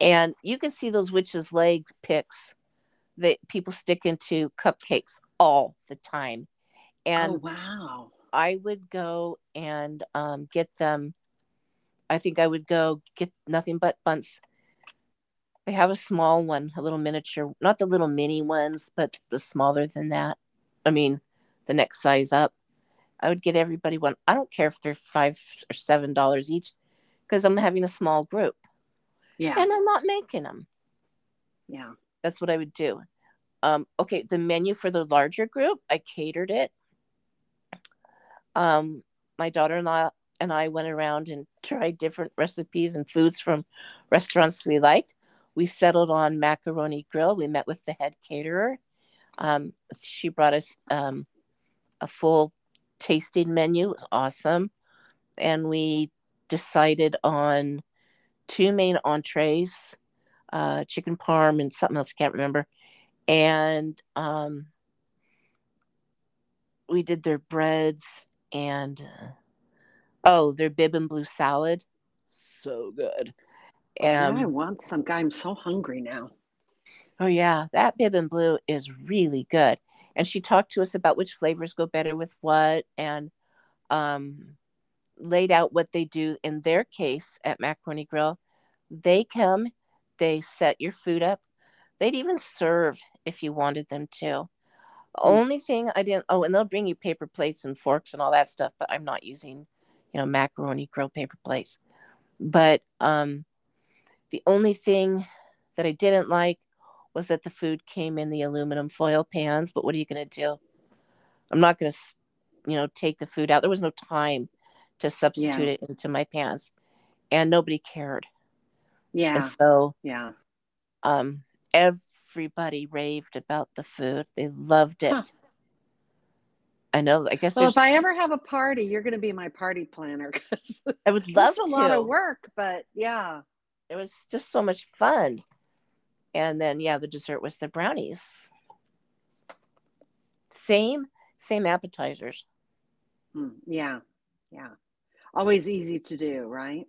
And you can see those witches' legs pics that people stick into cupcakes all the time. And oh, wow. I would go and um, get them. I think I would go get nothing but Bundts. They have a small one, a little miniature, not the little mini ones, but the smaller than that. I mean, the next size up. I would get everybody one. I don't care if they're five or seven dollars each, because I'm having a small group Yeah. and I'm not making them. Yeah. That's what I would do. Um, okay, the menu for the larger group, I catered it. Um, my daughter-in-law and I went around and tried different recipes and foods from restaurants we liked. We settled on macaroni grill. We met with the head caterer. Um, she brought us um, a full tasting menu. It was awesome. And we decided on two main entrees, uh, chicken parm and something else, I can't remember. And um, we did their breads and uh, oh, their Bibb and blue salad. So good. Now I want some guy. I'm so hungry now. oh yeah, that Bibb and blue is really good. And she talked to us about which flavors go better with what and um laid out what they do in their case at Macaroni Grill. They come, they set your food up. They'd even serve if you wanted them to. The only thing I didn't oh, and they'll bring you paper plates and forks and all that stuff, but I'm not using, you know, macaroni grilled paper plates. But um the only thing that I didn't like was that the food came in the aluminum foil pans, but what are you going to do? I'm not going to, you know, take the food out. There was no time to substitute it into my pans, and nobody cared. Yeah. And so Yeah. um, everybody raved about the food. They loved it. Huh. I know. I guess Well, there's. if I ever have a party, you're going to be my party planner because *laughs* I would love it's a lot of work. But yeah, It was just so much fun. And then yeah, the dessert was the brownies. Same, same appetizers. Hmm, yeah, yeah. Always easy to do, right?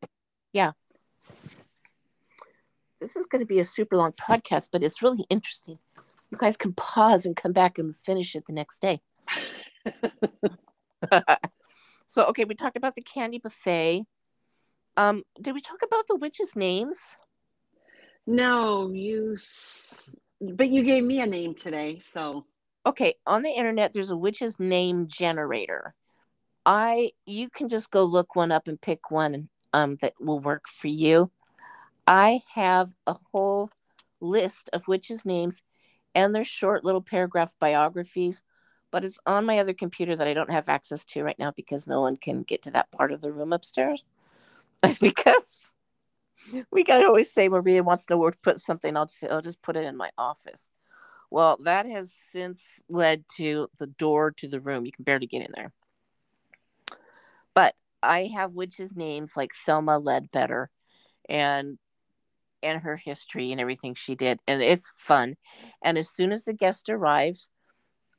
Yeah. This is going to be a super long podcast, but it's really interesting. You guys can pause and come back and finish it the next day. *laughs* *laughs* so okay, we talked about the candy buffet. Um, did we talk about the witches' names? No, you, s- but you gave me a name today, so okay on the internet there's a witch's name generator i you can just go look one up and pick one um that will work for you i have a whole list of witches names and their short little paragraph biographies but it's on my other computer that i don't have access to right now because no one can get to that part of the room upstairs *laughs* because we gotta always say maria wants to to put something i'll just say i'll just put it in my office well, that has since led to the door to the room. You can barely get in there. But I have witches' names like Thelma Ledbetter and and her history and everything she did. And it's fun. And as soon as the guest arrives,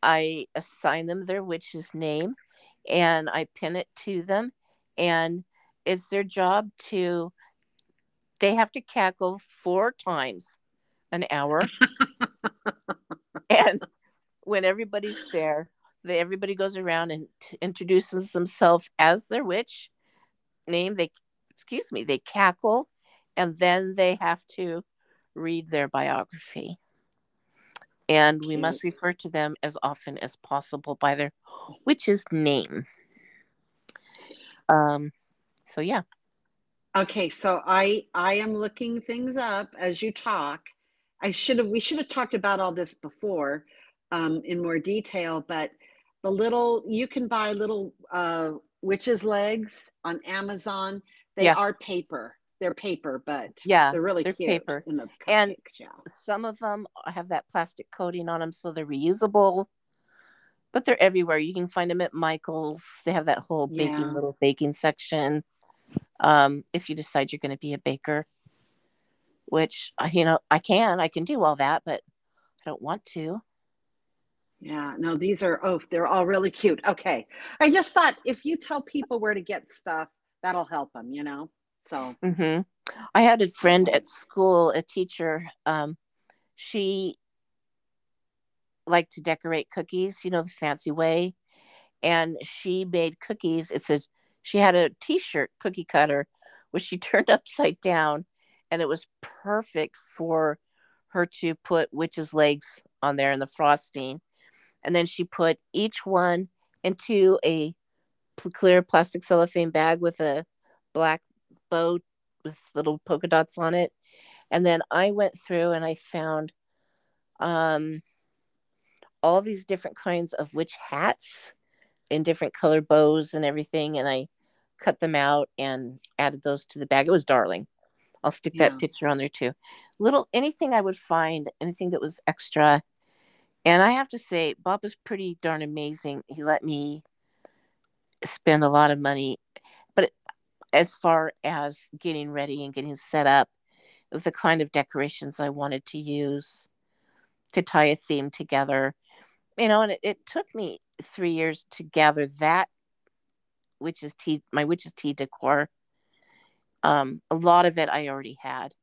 I assign them their witch's name and I pin it to them. And it's their job to they have to cackle four times an hour *laughs* and when everybody's there, they, everybody goes around and t- introduces themselves as their witch name. They, excuse me, they cackle, and then they have to read their biography. And we must refer to them as often as possible by their witch's name. Um, so yeah, okay. So I I am looking things up as you talk. I should have we should have talked about all this before um, in more detail, but the little you can buy little uh, witches legs on Amazon. They Yeah. are paper. They're paper, but Yeah, they're really they're cute paper. in the And-. Yeah. some of them have that plastic coating on them so they're reusable but they're everywhere you can find them at michael's they have that whole baking Yeah. little baking section um, if you decide you're going to be a baker which uh, you know i can i can do all that but i don't want to Yeah, no, these are, oh, they're all really cute. Okay. I just thought if you tell people where to get stuff, that'll help them, you know? So, hmm i had a friend at school a teacher um, she liked to decorate cookies you know the fancy way. And she made cookies. It's a she had a t-shirt cookie cutter which she *laughs* turned upside down and it was perfect for her to put witch's legs on there in the frosting. And then she put each one into a clear plastic cellophane bag with a black bow with little polka dots on it. And then i went through and i found um all these different kinds of witch hats in different color bows and everything. And i cut them out and added those to the bag. It was darling. I'll stick Yeah. that picture on there too. Little anything i would find anything that was extra. And i have to say bob was pretty darn amazing. He let me spend a lot of money as far as getting ready and getting set up with the kind of decorations i wanted to use to tie a theme together you know and it, it took me three years to gather that witch's tea my witch's tea decor um a lot of it i already had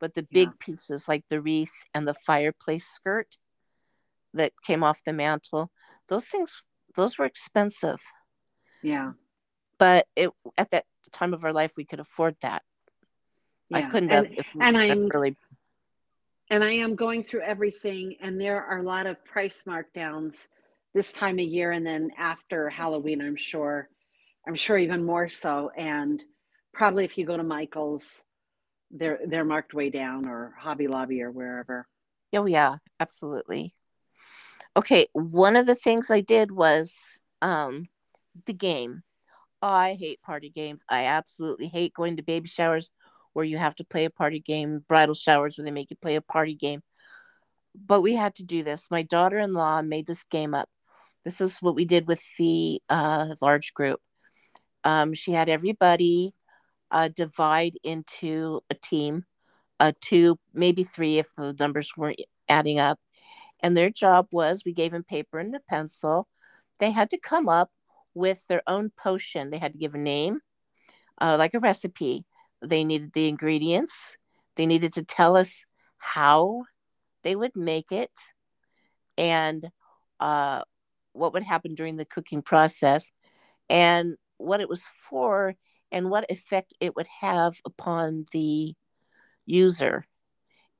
but the big Yeah. pieces like the wreath and the fireplace skirt that came off the mantle those things those were expensive yeah. But it at that time of our life we could afford that i couldn't and, have and I'm- really and I am going through everything, and there are a lot of price markdowns this time of year, and then after Halloween, I'm sure, I'm sure even more so. And probably if you go to Michael's, they're they're marked way down, or Hobby Lobby, or wherever. Oh yeah, absolutely. Okay, one of the things I did was um the game. I hate party games. I absolutely hate going to baby showers where you have to play a party game, bridal showers where they make you play a party game. But we had to do this. My daughter-in-law made this game up. This is what we did with the uh, large group. Um, she had everybody uh, divide into a team, uh, two, maybe three if the numbers weren't adding up. And their job was we gave them paper and a pencil. They had to come up with their own potion. They had to give a name, uh, like a recipe. They needed the ingredients. They needed to tell us how they would make it and uh, what would happen during the cooking process and what it was for and what effect it would have upon the user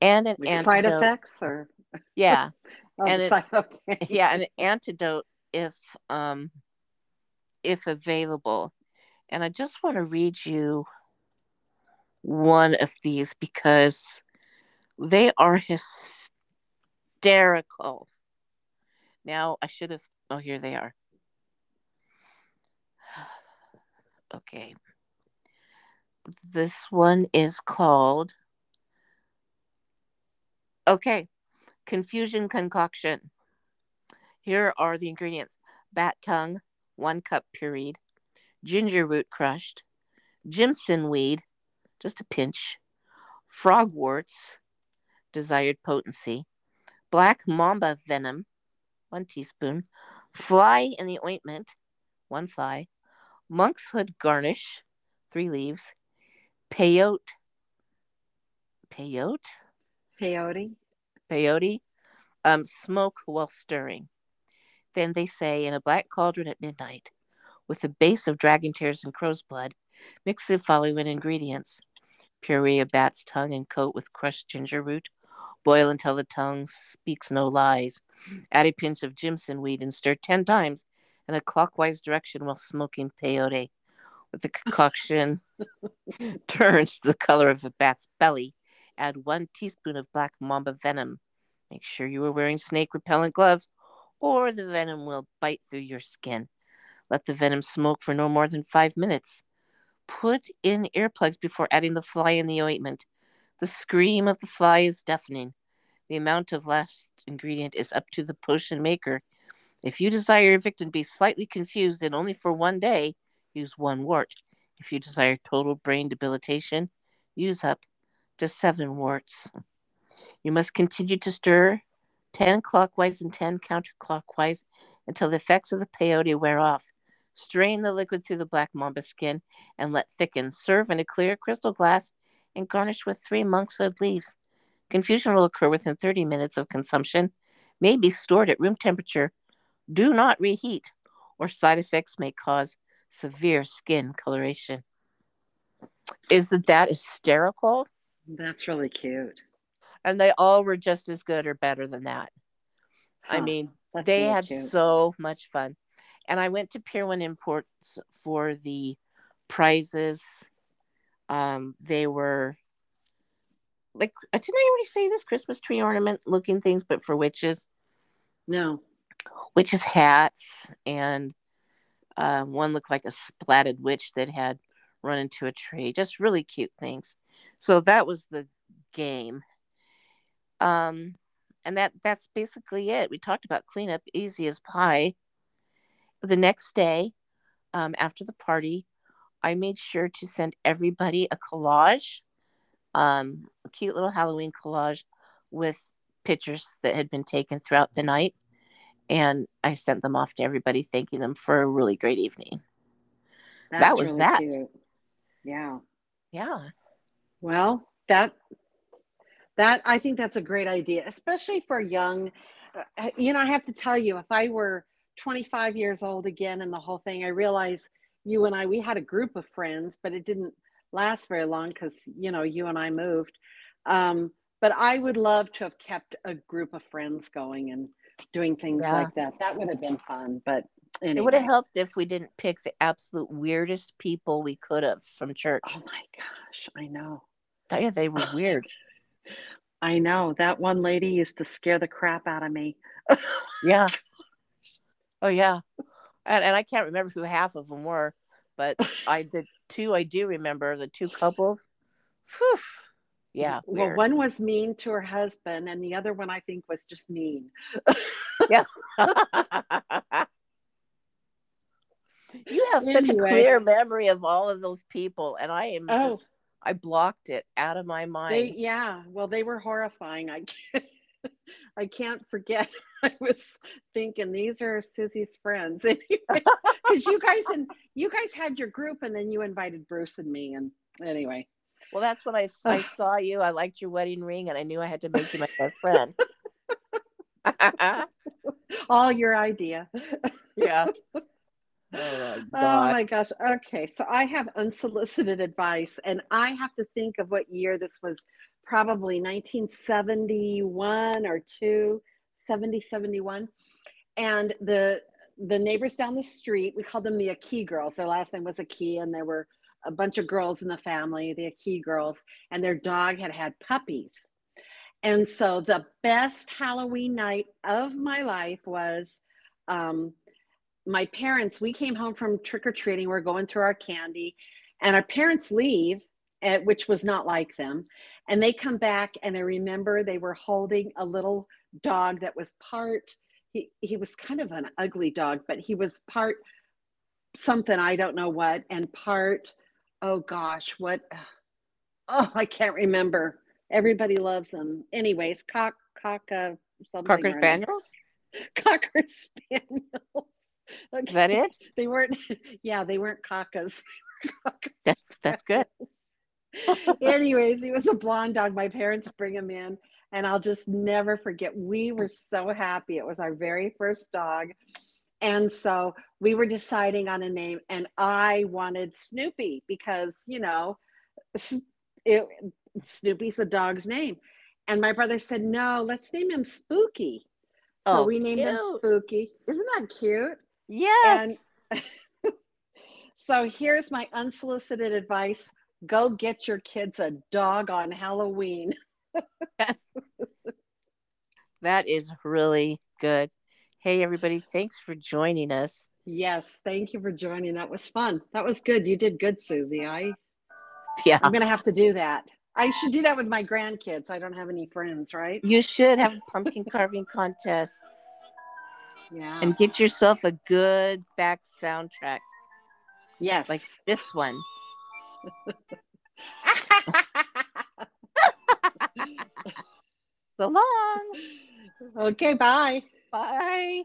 and an like side effects or yeah *laughs* oh, and it, *laughs* okay. yeah an antidote if um if available. And i just want to read you one of these because they are hysterical. Now i should have oh here they are. *sighs* Okay. This one is called okay confusion concoction. Here are the ingredients. Bat tongue one cup pureed ginger root crushed jimson weed just a pinch frogworts desired potency black mamba venom one teaspoon fly in the ointment one fly monk's hood garnish three leaves peyote peyote? Peyote. Peyote um, smoke while stirring then they say in a black cauldron at midnight with a base of dragon tears and crow's blood mix the following ingredients puree of bat's tongue and coat with crushed ginger root boil until the tongue speaks no lies add a pinch of jimson weed and stir 10 times in a clockwise direction while smoking peyote with the concoction *laughs* turns the color of a bat's belly. Add one teaspoon of black mamba venom. Make sure you are wearing snake repellent gloves or the venom will bite through your skin. Let the venom smoke for no more than five minutes. Put in earplugs before adding the fly in the ointment. The scream of the fly is deafening. The amount of last ingredient is up to the potion maker. If you desire your victim to be slightly confused and only for one day, use one wart. If you desire total brain debilitation, use up to seven warts. You must continue to stir 10 clockwise and 10 counterclockwise until the effects of the peyote wear off. Strain the liquid through the black mamba skin and let thicken. Serve in a clear crystal glass and garnish with three monkshood leaves. Confusion will occur within 30 minutes of consumption, may be stored at room temperature. Do not reheat, or side effects may cause severe skin coloration. Isn't that hysterical? That's really cute. And they all were just as good or better than that. Huh, I mean, they had cute. so much fun. And I went to Pier 1 Imports for the prizes. Um, they were like, didn't I already say this Christmas tree ornament looking things, but for witches? No. Witches' hats and uh, one looked like a splatted witch that had run into a tree. Just really cute things. So that was the game. Um, and that that's basically it. We talked about cleanup, easy as pie. The next day, um, after the party, I made sure to send everybody a collage, um, a cute little Halloween collage with pictures that had been taken throughout the night and I sent them off to everybody, thanking them for a really great evening. That's that was really that. Cute. Yeah. Yeah. Well, that that I think that's a great idea, especially for young. Uh, you know, I have to tell you, if I were 25 years old again and the whole thing, I realize you and I we had a group of friends, but it didn't last very long because you know you and I moved. Um, but I would love to have kept a group of friends going and doing things yeah. like that. That would have been fun, but anyway. it would have helped if we didn't pick the absolute weirdest people we could have from church. Oh my gosh, I know. Tell you they were weird. I know that one lady used to scare the crap out of me. yeah. *laughs* Oh yeah, and and I can't remember who half of them were, but I the two I do remember the two couples. Whew, yeah. Well, one was mean to her husband, and the other one I think was just mean. Yeah. *laughs* *laughs* you have such Anyway. a clear memory of all of those people, and I am Oh, just I blocked it out of my they, mind. yeah. Well, they were horrifying. I can't, *laughs* I can't forget. *laughs* I was thinking these are Susie's friends, *laughs* because you guys and you guys had your group, and then you invited Bruce and me. And anyway, Well, that's when I *sighs* I saw you. I liked your wedding ring, and I knew I had to make you my best friend. all your idea. yeah. Oh my Oh my gosh. Okay. So I have unsolicited advice, and I have to think of what year this was probably 1971 or 2, 70, 71. And the the neighbors down the street, we called them the Aki girls. Their last name was Aki, and there were a bunch of girls in the family, the Aki girls, and their dog had had puppies. And so the best Halloween night of my life was um, my parents, we came home from trick or treating, we're going through our candy, and our parents leave, eh, which was not like them. And they come back and I remember they were holding a little dog that was part, he, he was kind of an ugly dog, but he was part something, I don't know what, and part, oh gosh, what, oh, I can't remember. Everybody loves them. Anyways, cock, cock, uh, something. Cocker spaniels. *laughs* Cocker spaniels. Okay. Is that it? *laughs* They weren't. *laughs* Yeah, they weren't cockas. They were cocker That's that's good. *laughs* Anyways, he was a blonde dog. My parents bring him in, and I'll just never forget. We were so happy. It was our very first dog. And so we were deciding on a name, and I wanted Snoopy because, you know, it, Snoopy's the dog's name. And my brother said, no, let's name him Spooky. So Oh, we named him. Spooky. Isn't that cute? Yes. *laughs* So here's my unsolicited advice go get your kids a dog on Halloween. *laughs* Yes. that is really good. Hey, everybody, thanks for joining us. Yes, thank you for joining. That was fun. That was good. You did good, Susie. I, Yeah, I'm going to have to do that. I should do that with my grandkids. I don't have any friends, right? you should have pumpkin carving contests Yeah. and get yourself a good back soundtrack yes. like this one. *laughs* So long. okay, bye. Bye.